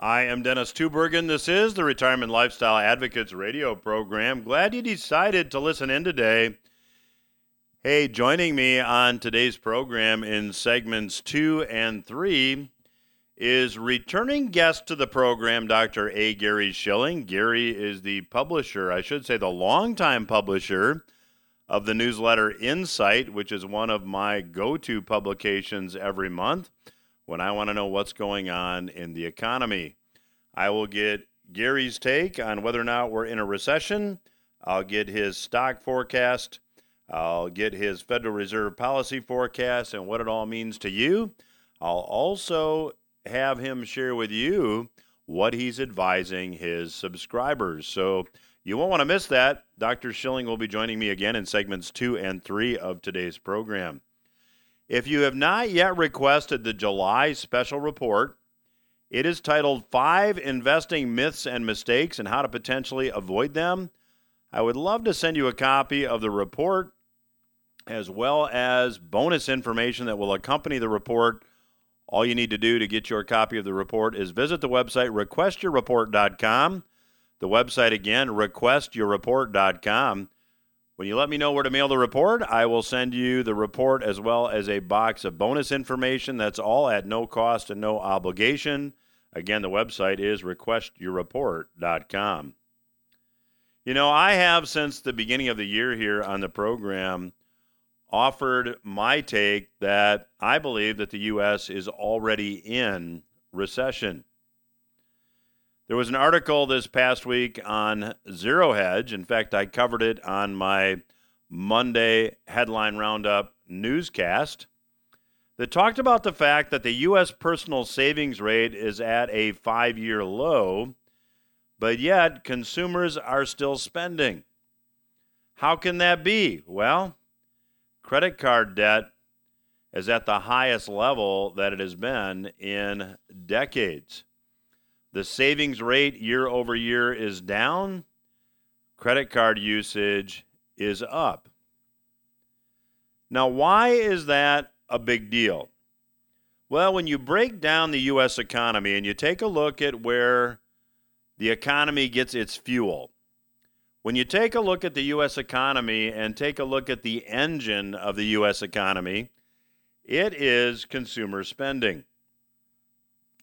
I am Dennis Tubbergen. This is the Retirement Lifestyle Advocates radio program. Glad you decided to listen in today. Hey, joining me on today's program in segments two and three is returning guest to the program, Dr. A. Gary Shilling. Gary is the publisher, I should say, the longtime publisher of the newsletter Insight, which is one of my go to publications every month when I want to know what's going on in the economy. I will get Gary's take on whether or not we're in a recession. I'll get his stock forecast. I'll get his Federal Reserve policy forecast and what it all means to you. I'll also have him share with you what he's advising his subscribers. So you won't want to miss that. Dr. Shilling will be joining me again in segments two and three of today's program. If you have not yet requested the July special report, it is titled Five Investing Myths and Mistakes and How to Potentially Avoid Them. I would love to send you a copy of the report as well as bonus information that will accompany the report. All you need to do to get your copy of the report is visit the website requestyourreport.com. The website again, requestyourreport.com. When you let me know where to mail the report, I will send you the report as well as a box of bonus information. That's all at no cost and no obligation. Again, the website is requestyourreport.com. You know, I have since the beginning of the year here on the program offered my take that I believe that the U.S. is already in recession. There was an article this past week on Zero Hedge. In fact, I covered it on my Monday headline roundup newscast that talked about the fact that the U.S. personal savings rate is at a five year low, but yet consumers are still spending. How can that be? Well, credit card debt is at the highest level that it has been in decades. The savings rate year over year is down. Credit card usage is up. Now, why is that a big deal? Well, when you break down the U.S. economy and you take a look at where the economy gets its fuel, when you take a look at the U.S. economy and take a look at the engine of the U.S. economy, it is consumer spending.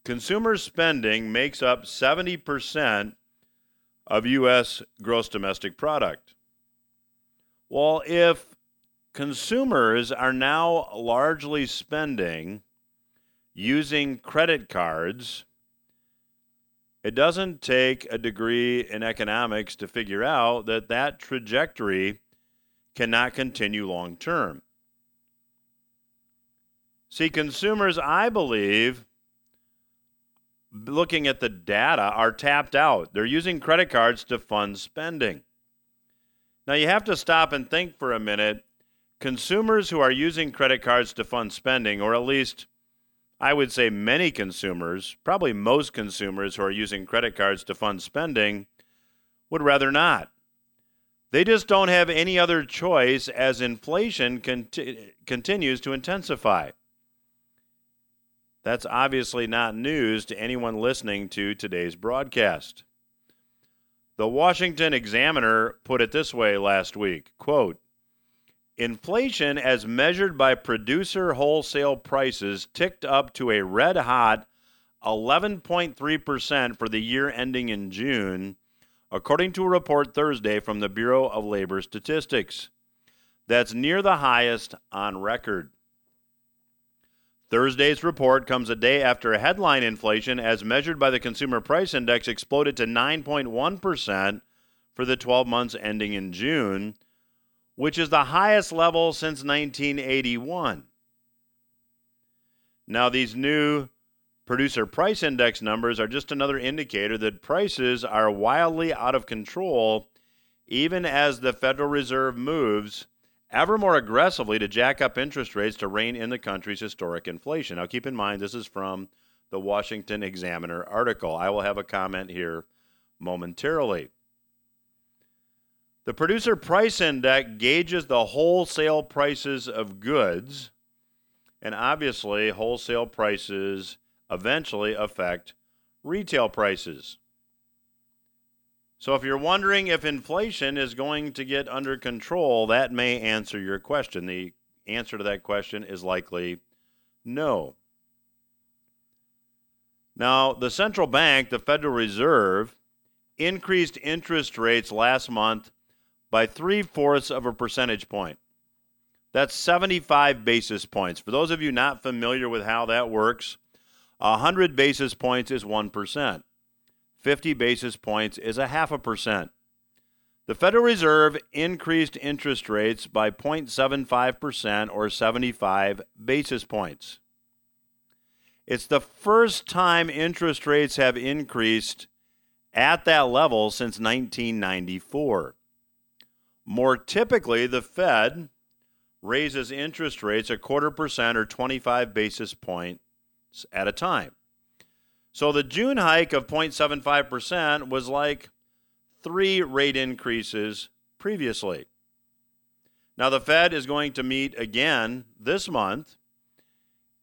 Consumer spending makes up 70% of U.S. gross domestic product. Well, if consumers are now largely spending using credit cards, it doesn't take a degree in economics to figure out that that trajectory cannot continue long term. See, consumers, I believe, looking at the data, are tapped out. They're using credit cards to fund spending. Now, you have to stop and think for a minute. Consumers who are using credit cards to fund spending, or at least I would say many consumers, probably most consumers who are using credit cards to fund spending, would rather not. They just don't have any other choice as inflation conti- continues to intensify. That's obviously not news to anyone listening to today's broadcast. The Washington Examiner put it this way last week quote, Inflation, as measured by producer wholesale prices, ticked up to a red hot 11.3% for the year ending in June, according to a report Thursday from the Bureau of Labor Statistics. That's near the highest on record. Thursday's report comes a day after headline inflation, as measured by the Consumer Price Index, exploded to 9.1% for the 12 months ending in June, which is the highest level since 1981. Now, these new producer price index numbers are just another indicator that prices are wildly out of control, even as the Federal Reserve moves ever more aggressively to jack up interest rates to rein in the country's historic inflation. Now, keep in mind, this is from the Washington Examiner article. I will have a comment here momentarily. The producer price index gauges the wholesale prices of goods, and obviously, wholesale prices eventually affect retail prices. So, if you're wondering if inflation is going to get under control, that may answer your question. The answer to that question is likely no. Now, the central bank, the Federal Reserve, increased interest rates last month by three fourths of a percentage point. That's 75 basis points. For those of you not familiar with how that works, 100 basis points is 1%. 50 basis points is a half a percent. The Federal Reserve increased interest rates by 0.75% or 75 basis points. It's the first time interest rates have increased at that level since 1994. More typically, the Fed raises interest rates a quarter percent or 25 basis points at a time. So the June hike of 0.75% was like three rate increases previously. Now, the Fed is going to meet again this month,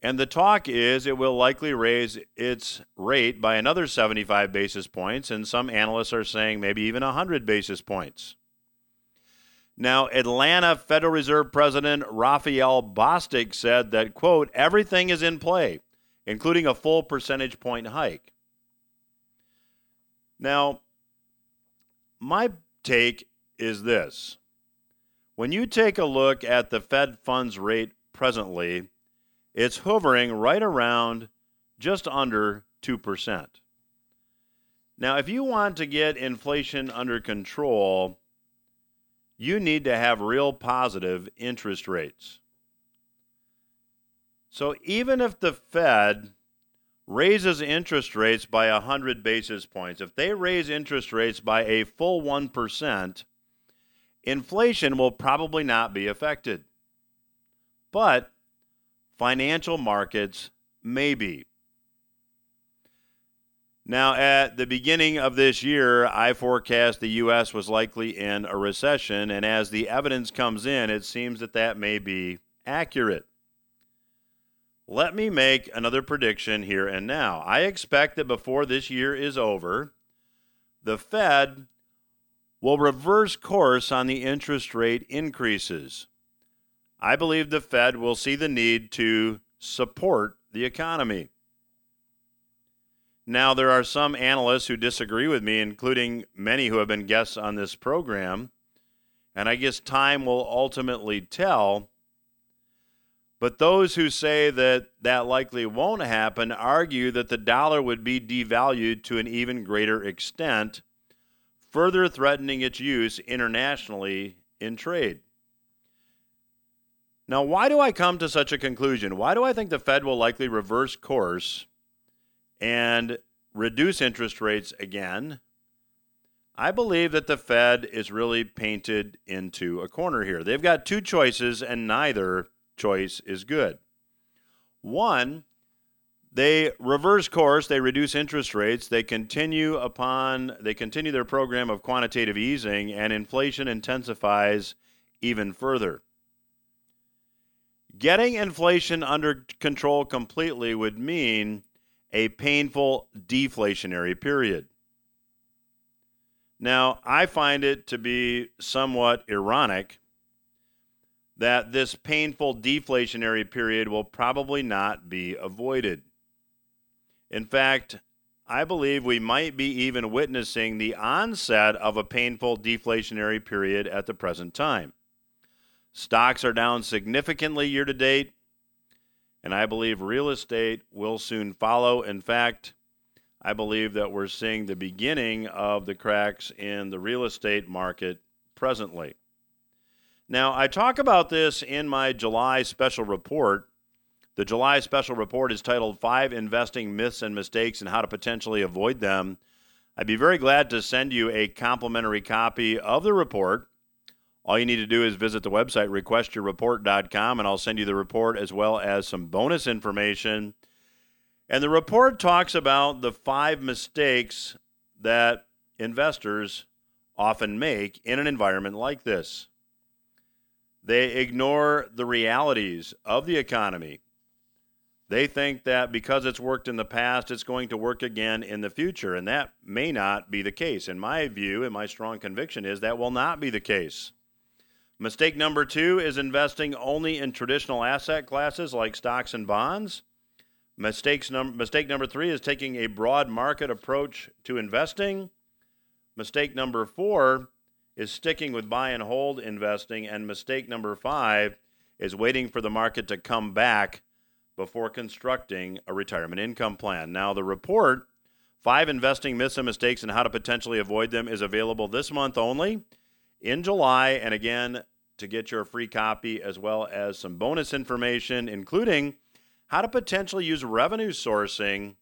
and the talk is it will likely raise its rate by another 75 basis points, and some analysts are saying maybe even 100 basis points. Now, Atlanta Federal Reserve President Raphael Bostic said that, quote, everything is in play including a full percentage point hike. Now, my take is this. When you take a look at the Fed funds rate presently, it's hovering right around just under 2%. Now, if you want to get inflation under control, you need to have real positive interest rates. So even if the Fed raises interest rates by 100 basis points, if they raise interest rates by a full 1%, inflation will probably not be affected. But financial markets may be. Now, at the beginning of this year, I forecast the U.S. was likely in a recession, and as the evidence comes in, it seems that that may be accurate. Let me make another prediction here and now. I expect that before this year is over, the Fed will reverse course on the interest rate increases. I believe the Fed will see the need to support the economy. Now, there are some analysts who disagree with me, including many who have been guests on this program, and I guess time will ultimately tell. But those who say that that likely won't happen argue that the dollar would be devalued to an even greater extent, further threatening its use internationally in trade. Now, why do I come to such a conclusion? Why do I think the Fed will likely reverse course and reduce interest rates again? I believe that the Fed is really painted into a corner here. They've got two choices, and neither choice is good. One, they reverse course, they reduce interest rates, they continue upon they continue their program of quantitative easing and inflation intensifies even further. Getting inflation under control completely would mean a painful deflationary period. Now, I find it to be somewhat ironic that this painful deflationary period will probably not be avoided. In fact, I believe we might be even witnessing the onset of a painful deflationary period at the present time. Stocks are down significantly year to date, and I believe real estate will soon follow. In fact, I believe that we're seeing the beginning of the cracks in the real estate market presently. Now, I talk about this in my July special report. The July special report is titled Five Investing Myths and Mistakes and How to Potentially Avoid Them. I'd be very glad to send you a complimentary copy of the report. All you need to do is visit the website, requestyourreport.com, and I'll send you the report as well as some bonus information. And the report talks about the five mistakes that investors often make in an environment like this. They ignore the realities of the economy. They think that because it's worked in the past, it's going to work again in the future. And that may not be the case. In my view, and my strong conviction is that will not be the case. Mistake number two is investing only in traditional asset classes like stocks and bonds. Mistakes num- mistake number three is taking a broad market approach to investing. Mistake number four is sticking with buy and hold investing. And mistake number five is waiting for the market to come back before constructing a retirement income plan. Now, the report, Five Investing Myths and Mistakes and How to Potentially Avoid Them, is available this month only in July. And again, to get your free copy as well as some bonus information, including how to potentially use revenue sourcing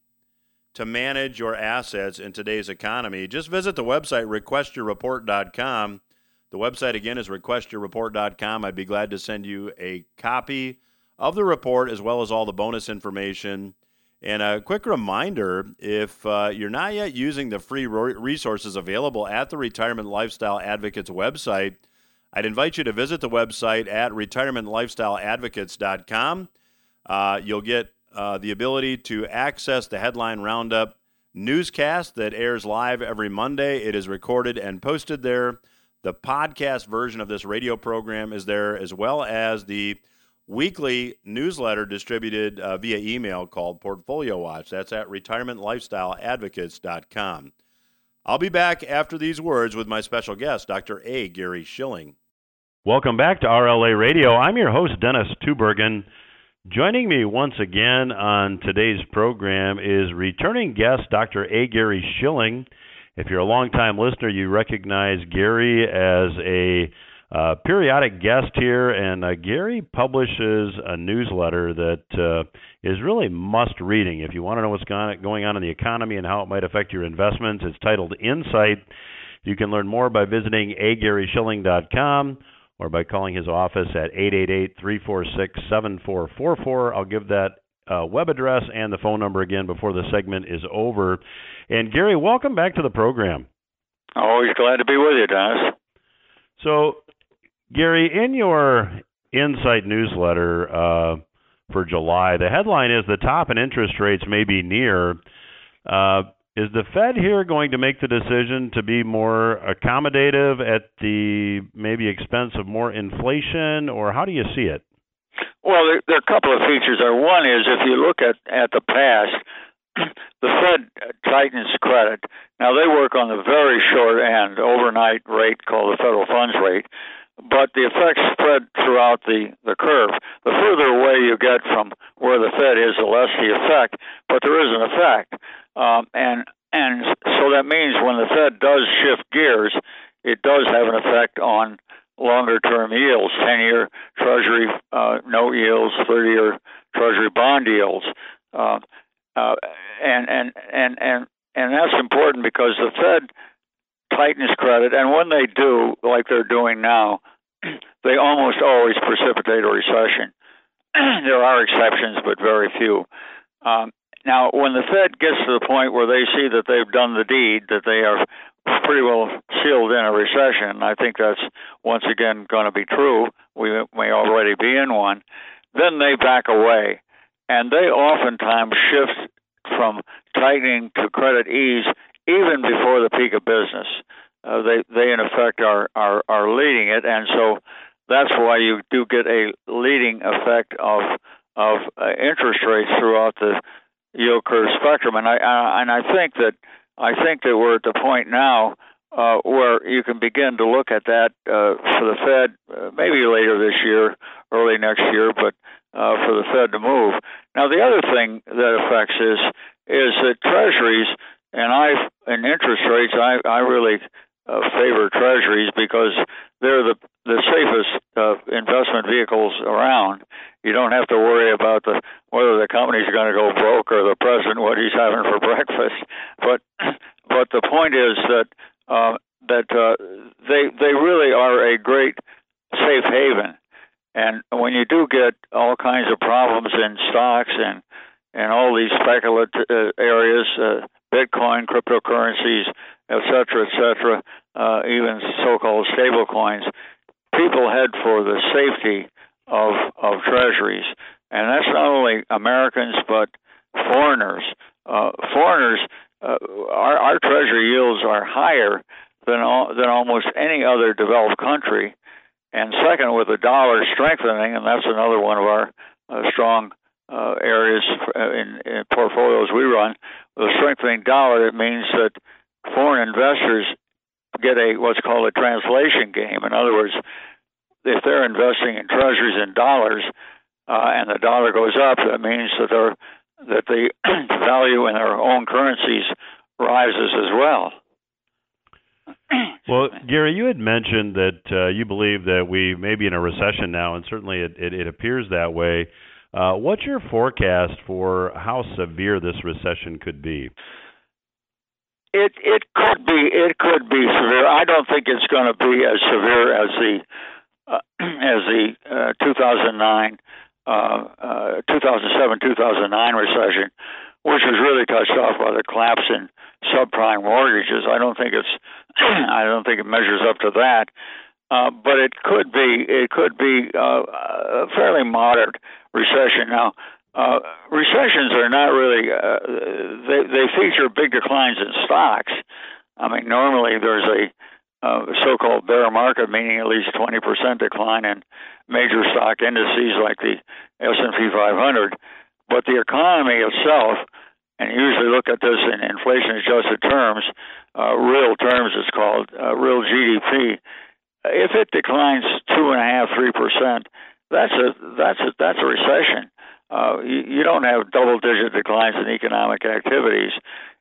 to manage your assets in today's economy. Just visit the website, requestyourreport.com. The website again is requestyourreport.com. I'd be glad to send you a copy of the report as well as all the bonus information. And a quick reminder if uh, you're not yet using the free resources available at the Retirement Lifestyle Advocates website, I'd invite you to visit the website at retirementlifestyleadvocates.com. Uh, you'll get uh, the ability to access the Headline Roundup newscast that airs live every Monday. It is recorded and posted there. The podcast version of this radio program is there, as well as the weekly newsletter distributed uh, via email called Portfolio Watch. That's at retirementlifestyleadvocates.com. I'll be back after these words with my special guest, Dr. A. Gary Shilling. Welcome back to RLA Radio. I'm your host, Dennis Tubbergen. Joining me once again on today's program is returning guest Dr. A. Gary Shilling. If you're a longtime listener, you recognize Gary as a uh, periodic guest here, and uh, Gary publishes a newsletter that uh, is really must reading. If you want to know what's going on in the economy and how it might affect your investments, it's titled Insight. You can learn more by visiting agaryshilling.com or by calling his office at 888-346-7444. I'll give that uh, web address and the phone number again before the segment is over. And Gary, welcome back to the program. Always glad to be with you, Dennis. So, Gary, in your Insight newsletter uh, for July, the headline is the top in interest rates may be near. Uh, is the Fed here going to make the decision to be more accommodative at the maybe expense of more inflation, or how do you see it? Well, there, there are a couple of features there. One is if you look at, at the past, the Fed tightens credit. Now, they work on the very short end, overnight rate called the federal funds rate, but the effects spread throughout the, the curve. The further away you get from where the Fed is, the less the effect, but there is an effect. Um, and and so that means when the Fed does shift gears, it does have an effect on longer term yields, 10 year Treasury uh, note yields, 30 year Treasury bond yields. Uh, uh, and, and, and, and, and that's important because the Fed tightens credit, and when they do, like they're doing now, they almost always precipitate a recession. there are exceptions, but very few. Um, now, when the Fed gets to the point where they see that they've done the deed, that they are pretty well sealed in a recession, I think that's once again going to be true. We may already be in one. Then they back away, and they oftentimes shift from tightening to credit ease even before the peak of business. Uh, they they in effect are, are are leading it, and so that's why you do get a leading effect of of uh, interest rates throughout the yield curve spectrum. And I, I and I think that I think that we're at the point now uh, where you can begin to look at that uh, for the Fed, uh, maybe later this year, early next year, but uh, for the Fed to move. Now, the other thing that affects is is that Treasuries and I and interest rates. I I really uh, favor Treasuries because they're the the safest uh, investment vehicles around. You don't have to worry about the whether the company's going to go broke or the president what he's having for breakfast. But but the point is that uh, that uh, they they really are a great safe haven. And when you do get all kinds of problems in stocks and and all these speculative uh, areas, uh, Bitcoin, cryptocurrencies, et cetera, et cetera, uh, even so-called stable coins, people head for the safety of of treasuries. and that's not only Americans but foreigners. Uh, foreigners, uh, our, our treasury yields are higher than all, than almost any other developed country. And second, with the dollar strengthening, and that's another one of our uh, strong uh, areas uh, in, in portfolios we run. With a strengthening dollar, it means that foreign investors get a what's called a translation gain. In other words, if they're investing in treasuries in dollars uh, and the dollar goes up, that means that they're that the value in their own currencies rises as well. well, Gary, you had mentioned that uh, you believe that we may be in a recession now, and certainly it, it, it appears that way. Uh, what's your forecast for how severe this recession could be? It it could be it could be severe. I don't think it's going to be as severe as the uh, as the uh, 2009 uh, uh, 2007 2009 recession, which was really touched off by the collapse in subprime mortgages. I don't think it's I don't think it measures up to that. Uh, but it could be it could be fairly moderate recession. Now, uh, recessions are not really uh, they they feature big declines in stocks. I mean, normally there's a uh, so-called bear market, meaning at least 20% decline in major stock indices like the S&P 500. But the economy itself, and usually look at this in inflation-adjusted terms, uh, real terms, it's called uh, real GDP if it declines two and a half, three percent, that's a that's a that's a recession. Uh, you, you don't have double-digit declines in economic activities.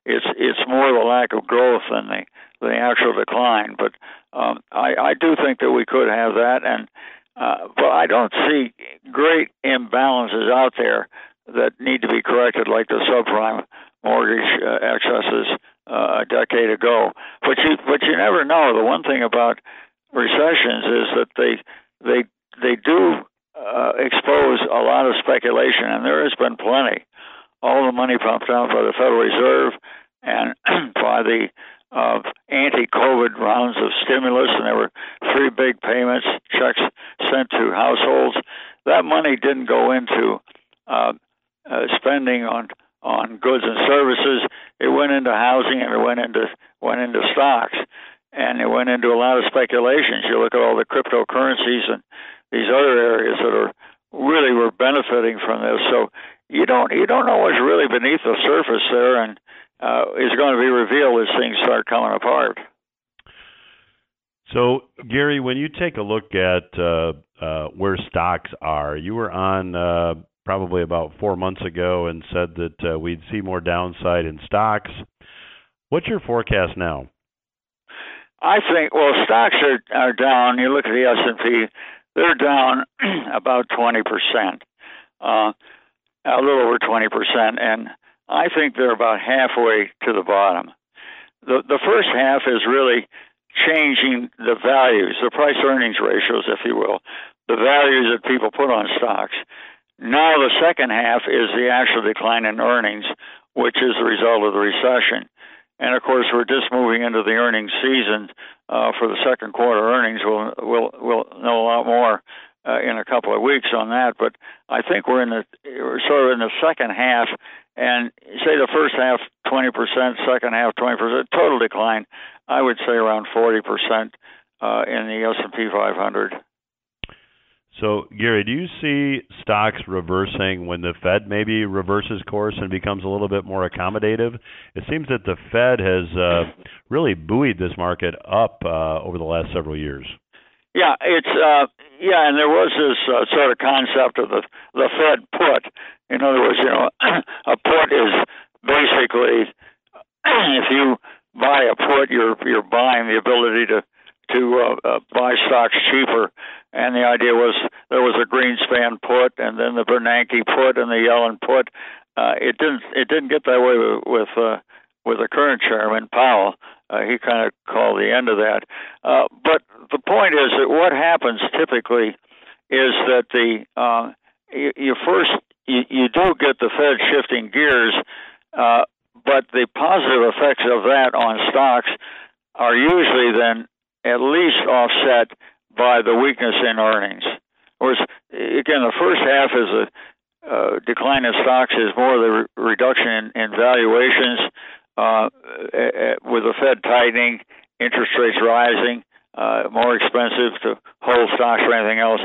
It's it's more the lack of growth than the the actual decline. But um, I, I do think that we could have that, and uh, but I don't see great imbalances out there that need to be corrected, like the subprime mortgage uh, excesses uh, a decade ago. But you but you never know. The one thing about recessions is that they they they do uh, expose a lot of speculation, and there has been plenty. All the money pumped out by the Federal Reserve and by the uh, anti-COVID rounds of stimulus, and there were three big payments, checks sent to households. That money didn't go into uh, uh, spending on on goods and services. It went into housing and it went into went into stocks and it went into a lot of speculations. You look at all the cryptocurrencies and these other areas that are really were benefiting from this. So you don't you don't know what's really beneath the surface there, and uh, is going to be revealed as things start coming apart. So, Gary, when you take a look at uh, uh, where stocks are, you were on uh, probably about four months ago and said that uh, we'd see more downside in stocks. What's your forecast now? I think well, stocks are are down. You look at the S and P; they're down about twenty percent, uh, a little over twenty percent, and I think they're about halfway to the bottom. The the first half is really changing the values, the price earnings ratios, if you will, the values that people put on stocks. Now the second half is the actual decline in earnings, which is the result of the recession. And of course, we're just moving into the earnings season uh, for the second quarter earnings. We'll we'll we'll know a lot more uh, in a couple of weeks on that. But I think we're in the we're sort of in the second half, and say the first half twenty percent, second half twenty percent, total decline. I would say around forty percent uh, in the S and P 500. So, Gary, do you see stocks reversing when the Fed maybe reverses course and becomes a little bit more accommodative? It seems that the Fed has uh, really buoyed this market up uh, over the last several years. Yeah, it's uh, yeah, and there was this uh, sort of concept of the the Fed put. In other words, you know, a put is basically if you buy a put, you're you're buying the ability to to uh, uh, buy stocks cheaper. And the idea was there was a Greenspan put, and then the Bernanke put, and the Yellen put. Uh, it didn't it didn't get that way with with, uh, with the current chairman Powell. Uh, he kind of called the end of that. Uh, but the point is that what happens typically is that the uh, you, you first you, you do get the Fed shifting gears, uh, but the positive effects of that on stocks are usually then at least offset by the weakness in earnings. Again, the first half is a uh, decline in stocks is more the re- reduction in, in valuations uh, with the Fed tightening, interest rates rising, uh, more expensive to hold stocks or anything else.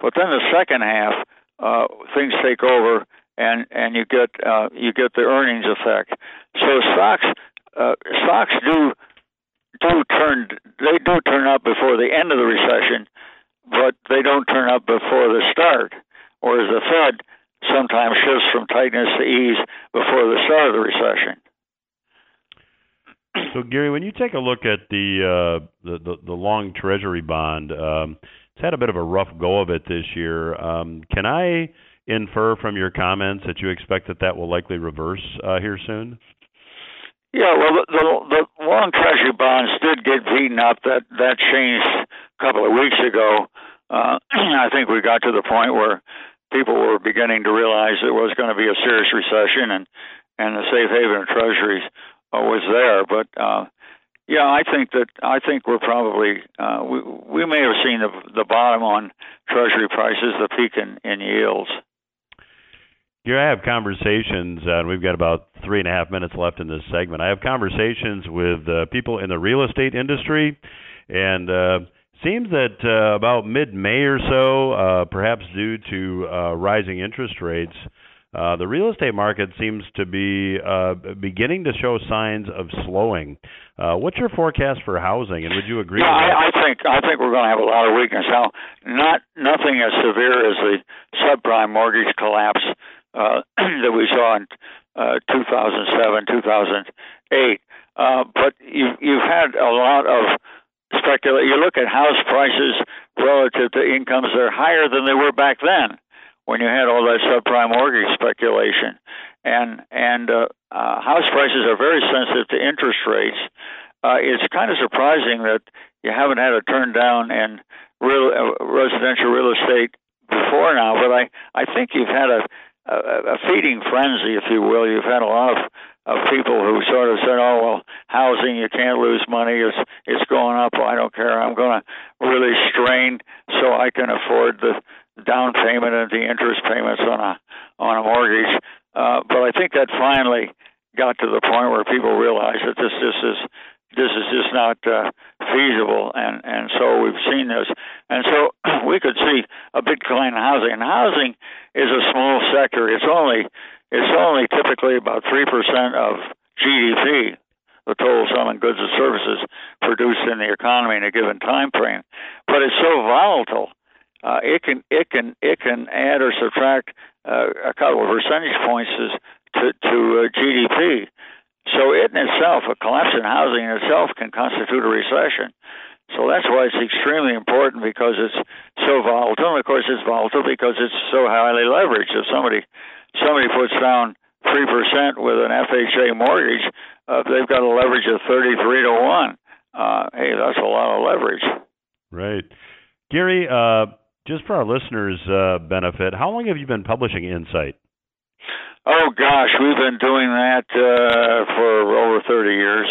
But then the second half, uh, things take over, and and you get uh, you get the earnings effect. So stocks uh, stocks do do turn they do turn up before the end of the recession, but they don't turn up before the start. Whereas the Fed sometimes shifts from tightness to ease before the start of the recession. So Gary, when you take a look at the uh, the, the, the long Treasury bond, um, it's had a bit of a rough go of it this year. Um, can I infer from your comments that you expect that that will likely reverse uh, here soon? Yeah, well, the, the, the long Treasury bonds did get beaten up. That that changed a couple of weeks ago. Uh, I think we got to the point where people were beginning to realize there was going to be a serious recession, and and the safe haven of Treasuries uh, was there. But uh, yeah, I think that I think we're probably uh, we we may have seen the the bottom on Treasury prices, the peak in, in yields. Here I have conversations, uh, and we've got about three and a half minutes left in this segment. I have conversations with uh, people in the real estate industry, and uh, seems that uh, about mid-May or so, uh, perhaps due to uh, rising interest rates, uh, the real estate market seems to be uh, beginning to show signs of slowing. Uh, what's your forecast for housing, and would you agree? Yeah, I, I, think I think we're going to have a lot of weakness. Now, not nothing as severe as the subprime mortgage collapse uh, that we saw in uh, 2007, 2008. Uh, but you, you've had a lot of speculation. You look at house prices relative to incomes; they're higher than they were back then, when you had all that subprime mortgage speculation. And and uh, uh, house prices are very sensitive to interest rates. Uh, it's kind of surprising that you haven't had a turn down in real uh, residential real estate before now, but I I think you've had a a, a feeding frenzy, if you will. You've had a lot of, of people who sort of said, "Oh well, housing, you can't lose money. It's it's going up. I don't care. I'm going to really strain so I can afford the down payment and the interest payments on a on a mortgage." Uh, but I think that finally got to the point where people realized that this this is this is just not uh, feasible, and and so we've seen this, and so we could see a big decline in housing. And housing is a small sector; it's only it's only typically about three percent of GDP, the total sum of goods and services produced in the economy in a given time frame. But it's so volatile; uh, it can it can it can add or subtract uh, a couple of percentage points to to uh, GDP. So it in itself, a collapse in housing in itself can constitute a recession. So that's why it's extremely important because it's so volatile. And of course, it's volatile because it's so highly leveraged. If somebody somebody puts down three percent with an FHA mortgage, uh, they've got a leverage of thirty-three to one. Uh, hey, that's a lot of leverage. Right, Gary. Uh, just for our listeners' uh, benefit, how long have you been publishing Insight? Oh gosh, we've been doing that uh, for over 30 years.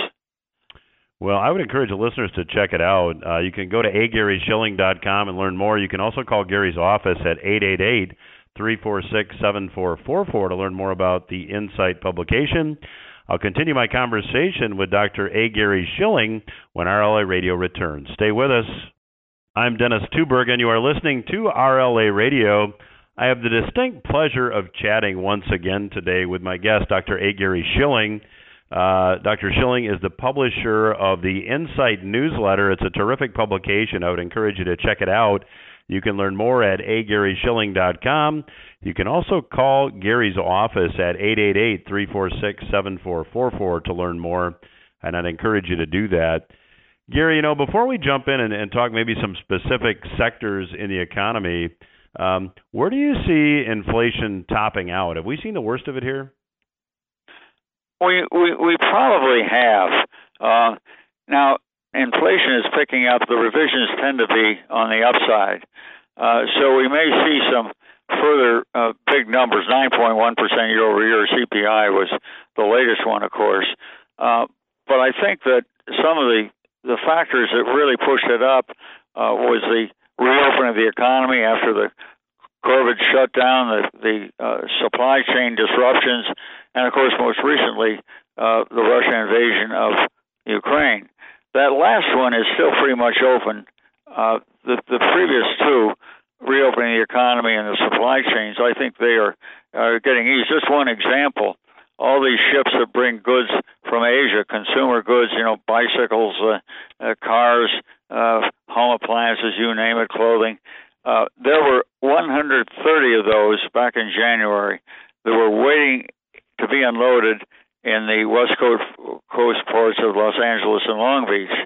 Well, I would encourage the listeners to check it out. Uh, you can go to agaryshilling.com and learn more. You can also call Gary's office at 888 346 7444 to learn more about the Insight publication. I'll continue my conversation with Dr. A. Gary Shilling when RLA Radio returns. Stay with us. I'm Dennis Tubberg, and you are listening to RLA Radio. I have the distinct pleasure of chatting once again today with my guest, Dr. A. Gary Shilling. Uh, Dr. Shilling is the publisher of the Insight newsletter. It's a terrific publication. I would encourage you to check it out. You can learn more at agaryshilling.com. You can also call Gary's office at 888 346 7444 to learn more, and I'd encourage you to do that. Gary, you know, before we jump in and, and talk maybe some specific sectors in the economy, um, where do you see inflation topping out? Have we seen the worst of it here? We we, probably have. Uh, now, inflation is picking up. The revisions tend to be on the upside, uh, so we may see some further uh, big numbers. 9.1% year over year CPI was the latest one, of course. Uh, but I think that some of the the factors that really pushed it up uh, was the reopening of the economy after the COVID shutdown, the, the uh, supply chain disruptions, and of course, most recently, uh, the Russian invasion of Ukraine. That last one is still pretty much open. Uh, the, the previous two, reopening the economy and the supply chains, I think they are, are getting eased. Just one example all these ships that bring goods from Asia, consumer goods, you know, bicycles, uh, uh, cars, uh, home appliances, you name it, clothing. Uh, there were 130 of those back in January that were waiting to be unloaded in the West Coast, coast ports of Los Angeles and Long Beach.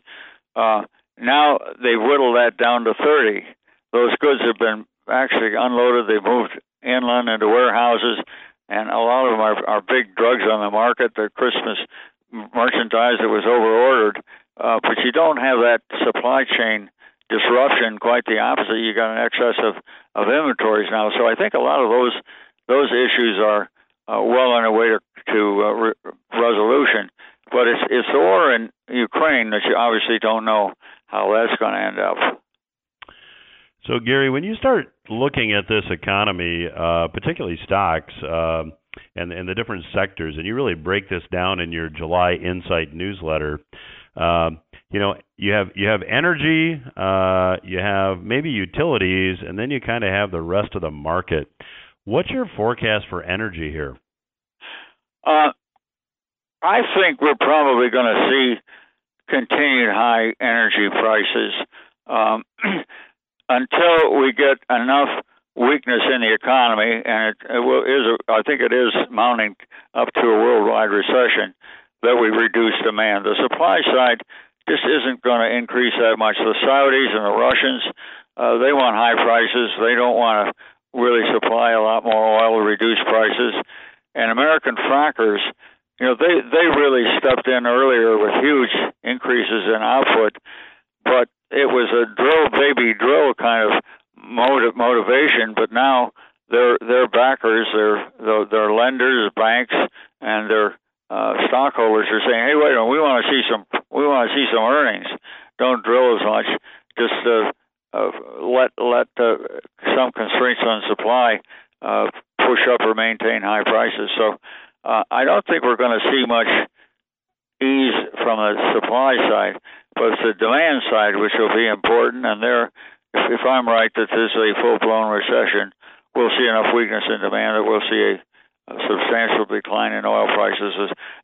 Uh, now they've whittled that down to 30. Those goods have been actually unloaded. They've moved inland into warehouses and a lot of them are, are big drugs on the market. They're Christmas merchandise that was overordered, uh, but you don't have that supply chain disruption. Quite the opposite. You got an excess of of inventories now. So I think a lot of those those issues are uh, well on their way to, to uh, re- resolution. But it's it's the war in Ukraine that you obviously don't know how that's going to end up. So, Gary, when you start looking at this economy, uh, particularly stocks uh, and, and the different sectors, and you really break this down in your July Insight newsletter, uh, you know, you have you have energy, uh, you have maybe utilities, and then you kind of have the rest of the market. What's your forecast for energy here? Uh, I think we're probably going to see continued high energy prices. Um, until we get enough weakness in the economy, and it, it will, is a, I think it is mounting up to a worldwide recession, that we reduce demand. The supply side just isn't going to increase that much. The Saudis and the Russians, uh, they want high prices. They don't want to really supply a lot more oil to reduce prices. And American frackers, you know, they they really stepped in earlier with huge increases in output, but it was a drill baby drill kind of motive, motivation, but now their their backers, their their lenders, banks, and their uh, stockholders are saying, "Hey, wait a minute, we want to see some we want to see some earnings. Don't drill as much. Just uh, let let uh, some constraints on supply uh, push up or maintain high prices." So uh, I don't think we're going to see much ease from the supply side, but it's the demand side which will be important. And there, if, I'm right that this is a full-blown recession, we'll see enough weakness in demand that we'll see a, a substantial decline in oil prices.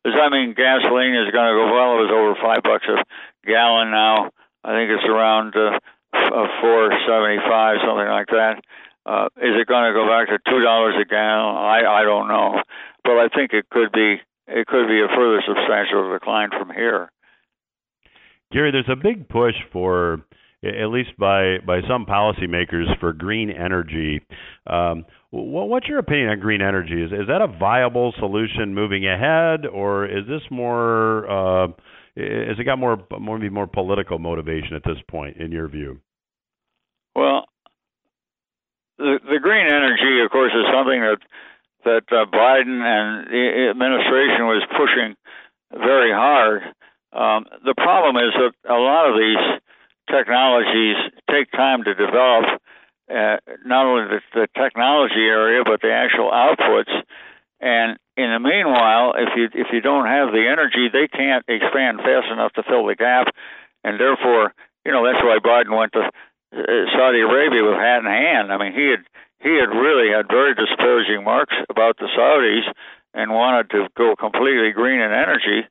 Does that mean gasoline is going to go well? It was over five bucks a gallon now. I think it's around uh, four seventy-five, something like that. Uh, is it going to go back to two dollars a gallon? I I don't know, but I think it could be it could be a further substantial decline from here. Gary, there's a big push for, at least by by some policymakers, for green energy. Um, what's your opinion on green energy? Is is that a viable solution moving ahead, or is this more? Uh, has it got more more maybe more political motivation at this point, in your view? Well, the the green energy, of course, is something that that uh, Biden and the administration was pushing very hard. Um, the problem is that a lot of these technologies take time to develop, uh, not only the, the technology area but the actual outputs. And in the meanwhile, if you if you don't have the energy, they can't expand fast enough to fill the gap, and therefore, you know, that's why Biden went to uh, Saudi Arabia with hat in hand. I mean, he had he had really had very disparaging marks about the Saudis and wanted to go completely green in energy.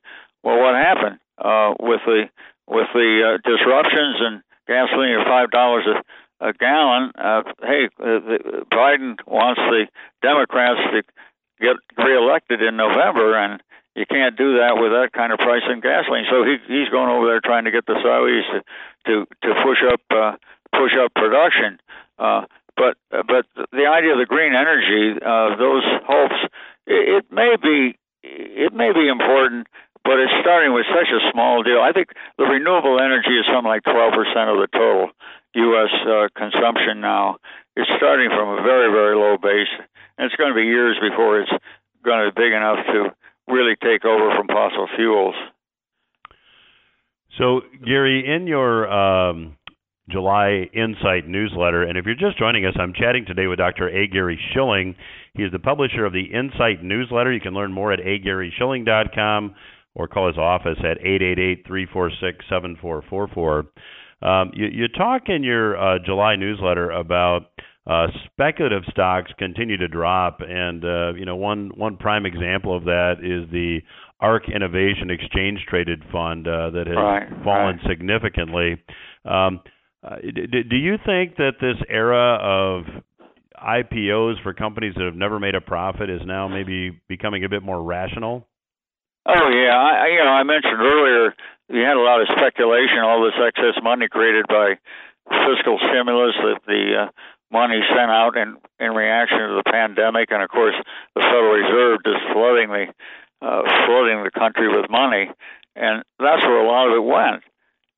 Well, what happened uh, with the with the uh, disruptions and gasoline at five dollars a, a gallon? Uh, hey, uh, the, Biden wants the Democrats to get reelected in November, and you can't do that with that kind of price in gasoline. So he he's going over there trying to get the Saudis to to, to push up uh, push up production. Uh, but but the idea of the green energy, uh, those hopes, it, it may be it may be important, but it's starting with such a small deal. I think the renewable energy is something like 12% of the total U.S. Uh, consumption now. It's starting from a very very low base, and it's going to be years before it's going to be big enough to really take over from fossil fuels. So, Gary, in your um, July Insight newsletter. And if you're just joining us, I'm chatting today with Dr. A. Gary Shilling. He is the publisher of the Insight newsletter. You can learn more at agaryshilling.com or call his office at 888-346-7444. Um, you, you talk in your uh, July newsletter about uh, speculative stocks continue to drop, and uh, you know one one prime example of that is the ARK Innovation Exchange Traded Fund uh, that has right, fallen right. significantly. Um, uh, do, do you think that this era of IPOs for companies that have never made a profit is now maybe becoming a bit more rational? Oh yeah, I you know I mentioned earlier you had a lot of speculation, all this excess money created by fiscal stimulus that the uh, money sent out in in reaction to the pandemic, and of course the Federal Reserve just flooding the uh, flooding the country with money, and that's where a lot of it went.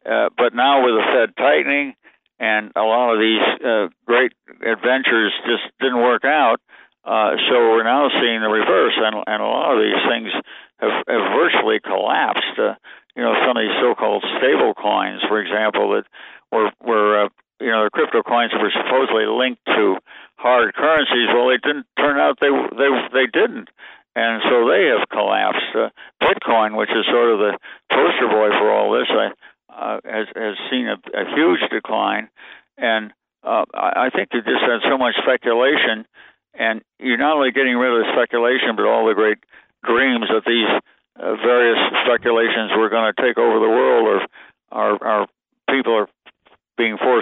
Uh, but now with the Fed tightening and a lot of these uh, great adventures just didn't work out, uh, so we're now seeing the reverse, and, and a lot of these things have, have virtually collapsed. Uh, you know, some of these so-called stable coins, for example, that were were uh, you know the crypto coins were supposedly linked to hard currencies. Well, they didn't turn out they they they didn't, and so they have collapsed. Uh, Bitcoin, which is sort of the poster boy for all this, I, uh, has has seen a, a huge decline, and uh, I, I think you just had so much speculation, and you're not only getting rid of the speculation, but all the great dreams that these uh, various speculations were going to take over the world, our are being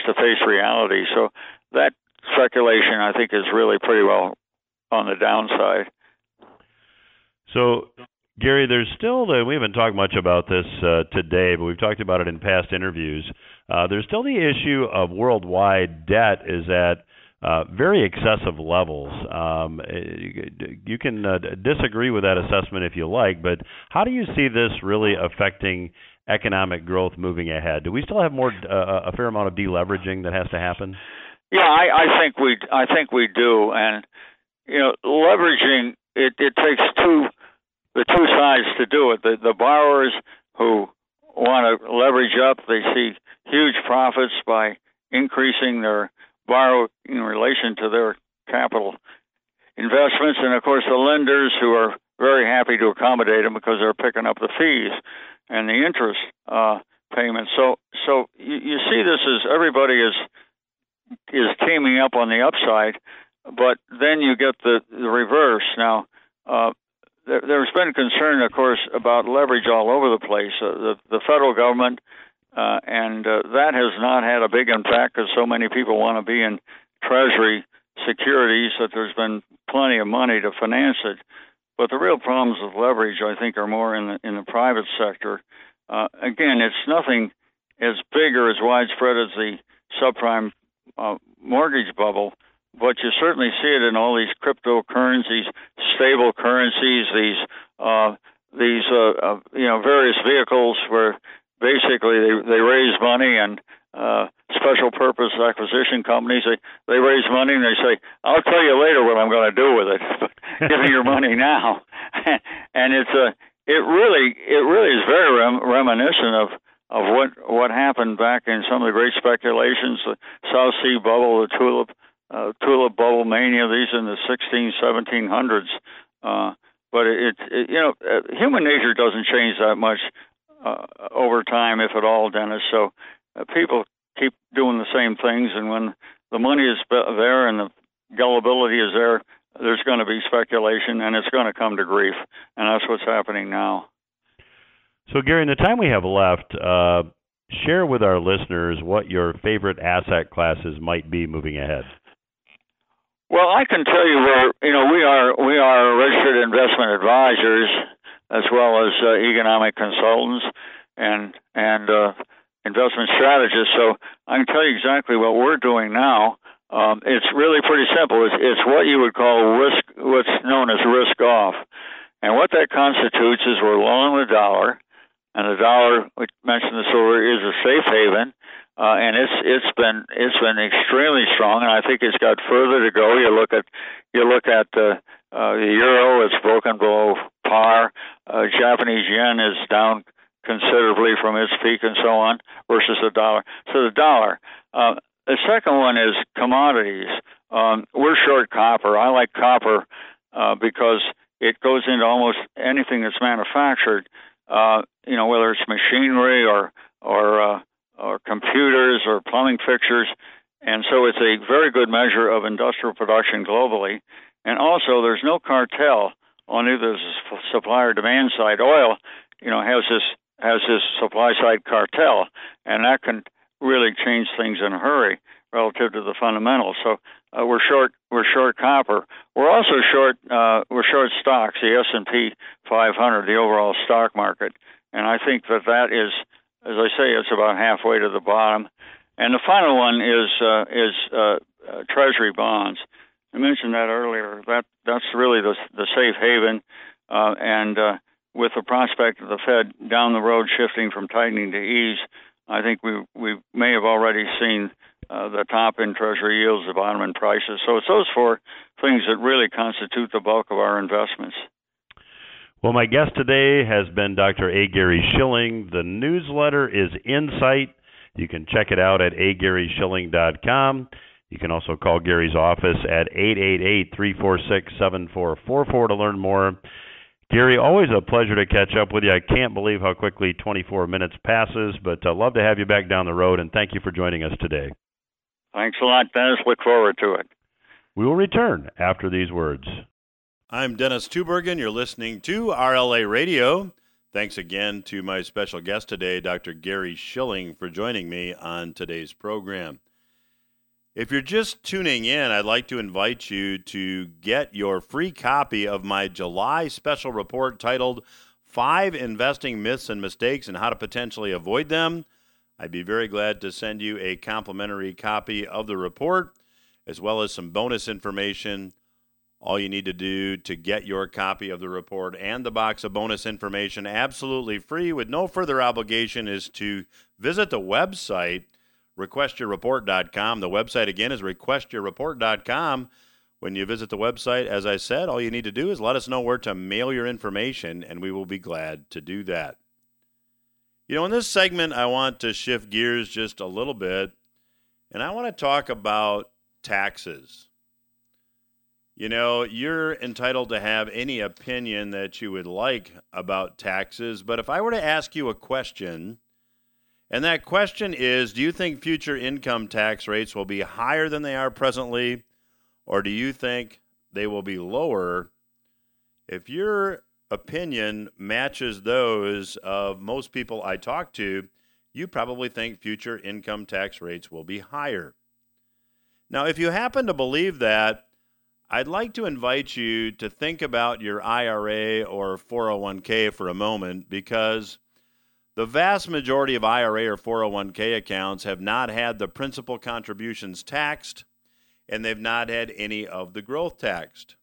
forced to face reality. So that speculation, I think, is really pretty well on the downside. So, Gary, there's still the, we haven't talked much about this uh, today, but we've talked about it in past interviews. Uh, there's still the issue of worldwide debt is at uh, very excessive levels. Um, you can uh, disagree with that assessment if you like, but how do you see this really affecting economic growth moving ahead? Do we still have more uh, a fair amount of deleveraging that has to happen? Yeah, I, I think we I think we do, and you know, leveraging it, it takes two the two sides to do it. The the borrowers who want to leverage up, they see huge profits by increasing their borrow in relation to their capital investments, and of course the lenders who are very happy to accommodate them because they're picking up the fees and the interest uh, payments. So so you, you see this as everybody is is teaming up on the upside, but then you get the, the reverse. Now, uh, there, has been concern, of course, about leverage all over the place. Uh, the, the federal government, uh, and uh, that has not had a big impact because so many people want to be in Treasury securities that there's been plenty of money to finance it. But the real problems with leverage, I think, are more in the in the private sector. Uh, again, it's nothing as big or as widespread as the subprime uh, mortgage bubble, but you certainly see it in all these cryptocurrencies, stable currencies, these uh, these uh, uh, you know various vehicles where basically they they raise money and uh, special purpose acquisition companies they they raise money and they say I'll tell you later what I'm going to do with it. Give me your money now, and it's a it really it really is very rem- reminiscent of of what what happened back in some of the great speculations, the South Sea bubble, the tulip uh, tulip bubble mania, these in the 16, 1700s. Uh, but it, it, you know, uh, human nature doesn't change that much uh, over time, if at all, Dennis. So uh, people keep doing the same things, and when the money is there and the gullibility is there, there's going to be speculation, and it's going to come to grief, and that's what's happening now. So, Gary, in the time we have left, uh, share with our listeners what your favorite asset classes might be moving ahead. Well, I can tell you where you know we are we are registered investment advisors as well as uh, economic consultants and and uh, investment strategist. So I can tell you exactly what we're doing now. Um, it's really pretty simple. It's, it's what you would call risk, what's known as risk off, and what that constitutes is we're long the dollar and the dollar, we mentioned this earlier, is a safe haven, uh, and it's it's been it's been extremely strong, and I think it's got further to go. You look at you look at the uh, the euro; it's broken below par. Uh, Japanese yen is down considerably from its peak, and so on, versus the dollar. So the dollar. Uh, the second one is commodities. Um, we're short copper. I like copper uh, because it goes into almost anything that's manufactured. Uh, you know, whether it's machinery or or uh, or computers or plumbing fixtures, and so it's a very good measure of industrial production globally. And also, there's no cartel on either the supply or demand side. Oil, you know, has this has this supply side cartel, and that can really change things in a hurry relative to the fundamentals. So uh, we're short we're short copper. We're also short uh, we're short stocks, the S and P 500, the overall stock market, and I think that that is, as I say, it's about halfway to the bottom. And the final one is uh, is uh, uh, Treasury bonds. I mentioned that earlier. That that's really the the safe haven, uh, and uh, with the prospect of the Fed down the road shifting from tightening to ease, I think we we may have already seen uh, the top in Treasury yields, the bottom in prices. So it's those four things that really constitute the bulk of our investments. Well, my guest today has been Dr. A. Gary Shilling. The newsletter is Insight. You can check it out at agaryshilling.com. You can also call Gary's office at 888 346 7444 to learn more. Gary, always a pleasure to catch up with you. I can't believe how quickly 24 minutes passes, but uh, love to have you back down the road, and thank you for joining us today. Thanks a lot, Dennis. Look forward to it. We will return after these words. I'm Dennis Tubbergen. You're listening to RLA Radio. Thanks again to my special guest today, Dr. Gary Shilling, for joining me on today's program. If you're just tuning in, I'd like to invite you to get your free copy of my July special report titled Five Investing Myths and Mistakes and How to Potentially Avoid Them. I'd be very glad to send you a complimentary copy of the report, as well as some bonus information. All you need to do to get your copy of the report and the box of bonus information absolutely free with no further obligation is to visit the website requestyourreport.com. The website again is requestyourreport.com. When you visit the website, as I said, all you need to do is let us know where to mail your information, and we will be glad to do that. You know, in this segment, I want to shift gears just a little bit, and I want to talk about taxes. You know, you're entitled to have any opinion that you would like about taxes, but if I were to ask you a question, and that question is Do you think future income tax rates will be higher than they are presently, or do you think they will be lower? If your opinion matches those of most people I talk to, you probably think future income tax rates will be higher. Now, if you happen to believe that, I'd like to invite you to think about your IRA or 401k for a moment because the vast majority of IRA or 401k accounts have not had the principal contributions taxed, and they've not had any of the growth taxed.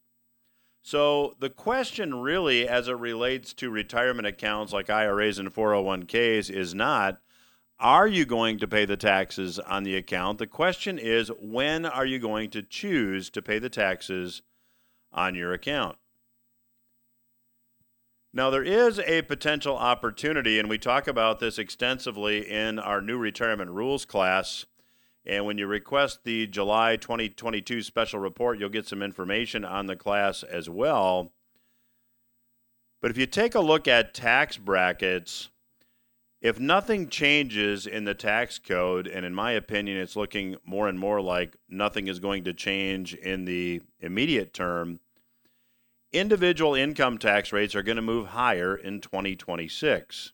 So, the question really, as it relates to retirement accounts like IRAs and 401ks, is not are you going to pay the taxes on the account? The question is when are you going to choose to pay the taxes on your account? Now, there is a potential opportunity, and we talk about this extensively in our new retirement rules class. And when you request the July 2022 special report, you'll get some information on the class as well. But if you take a look at tax brackets, if nothing changes in the tax code, and in my opinion, it's looking more and more like nothing is going to change in the immediate term, individual income tax rates are going to move higher in 2026.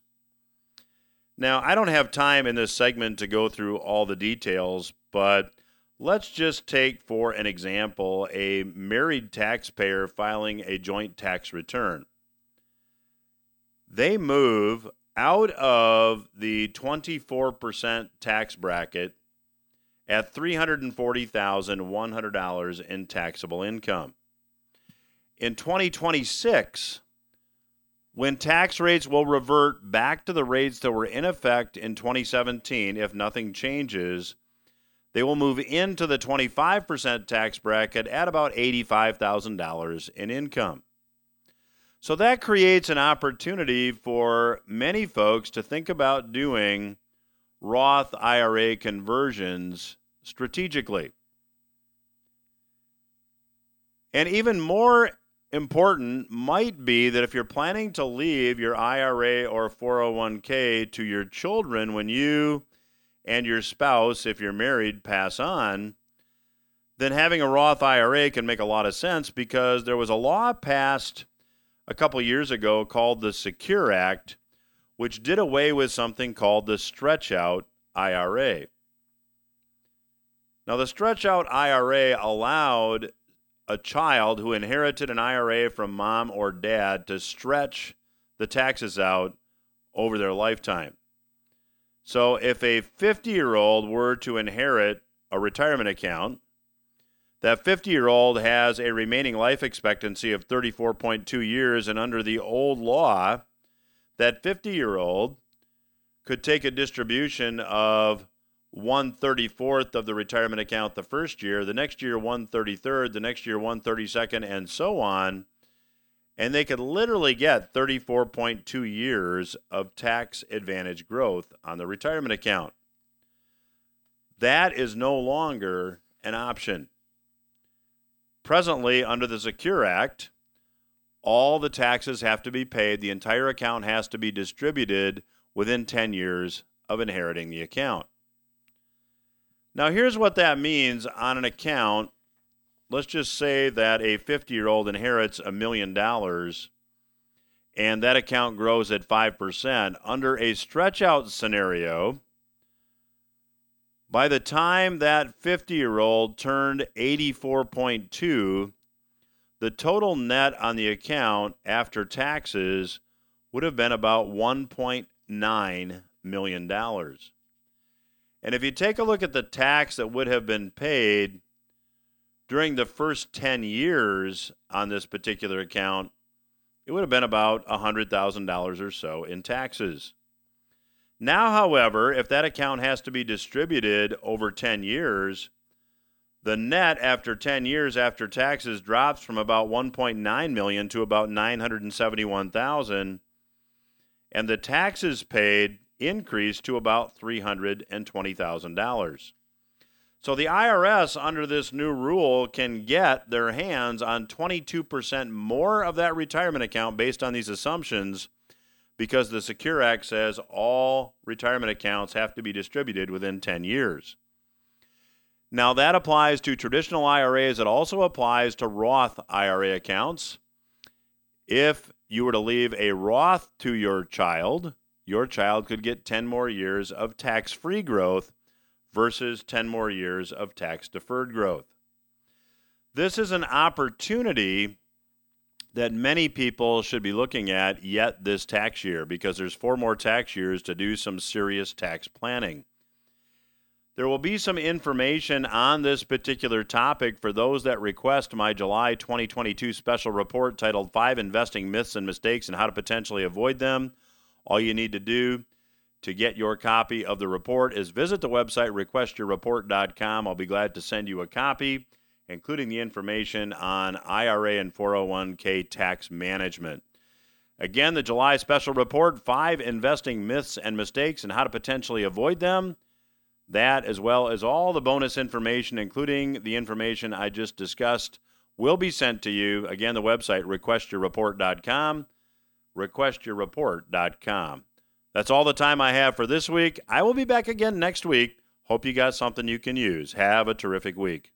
Now, I don't have time in this segment to go through all the details, but let's just take, for an example, a married taxpayer filing a joint tax return. They move out of the 24% tax bracket at $340,100 in taxable income in 2026 when tax rates will revert back to the rates that were in effect in 2017 if nothing changes they will move into the 25% tax bracket at about $85,000 in income. So that creates an opportunity for many folks to think about doing Roth IRA conversions strategically. And even more important might be that if you're planning to leave your IRA or 401k to your children when you and your spouse, if you're married, pass on, then having a Roth IRA can make a lot of sense because there was a law passed a couple years ago called the Secure Act, which did away with something called the Stretch Out IRA. Now, the Stretch Out IRA allowed a child who inherited an IRA from mom or dad to stretch the taxes out over their lifetime. So, if a 50 year old were to inherit a retirement account, that 50 year old has a remaining life expectancy of 34.2 years, and under the old law, that 50 year old could take a distribution of 134th of the retirement account the first year, the next year 133rd, the next year 132nd, and so on. And they could literally get 34.2 years of tax advantage growth on the retirement account. That is no longer an option. Presently, under the Secure Act, all the taxes have to be paid, the entire account has to be distributed within 10 years of inheriting the account. Now, here's what that means on an account. Let's just say that a 50 year old inherits a million dollars and that account grows at 5%. Under a stretch out scenario, by the time that 50 year old turned 84.2, the total net on the account after taxes would have been about $1.9 million. And if you take a look at the tax that would have been paid during the first 10 years on this particular account, it would have been about $100,000 or so in taxes. Now, however, if that account has to be distributed over 10 years, the net after 10 years after taxes drops from about 1.9 million to about 971,000 and the taxes paid increase to about $320,000. So the IRS under this new rule can get their hands on 22% more of that retirement account based on these assumptions because the Secure Act says all retirement accounts have to be distributed within 10 years. Now, that applies to traditional IRAs. It also applies to Roth IRA accounts. If you were to leave a Roth to your child, your child could get 10 more years of tax free growth versus 10 more years of tax deferred growth. This is an opportunity that many people should be looking at yet this tax year because there's four more tax years to do some serious tax planning. There will be some information on this particular topic for those that request my July 2022 special report titled Five Investing Myths and Mistakes and How to Potentially Avoid Them. All you need to do to get your copy of the report is visit the website requestyourreport.com. I'll be glad to send you a copy including the information on IRA and 401k tax management. Again, the July special report five investing myths and mistakes and how to potentially avoid them. That, as well as all the bonus information, including the information I just discussed, will be sent to you. Again, the website requestyourreport.com. Requestyourreport.com. That's all the time I have for this week. I will be back again next week. Hope you got something you can use. Have a terrific week.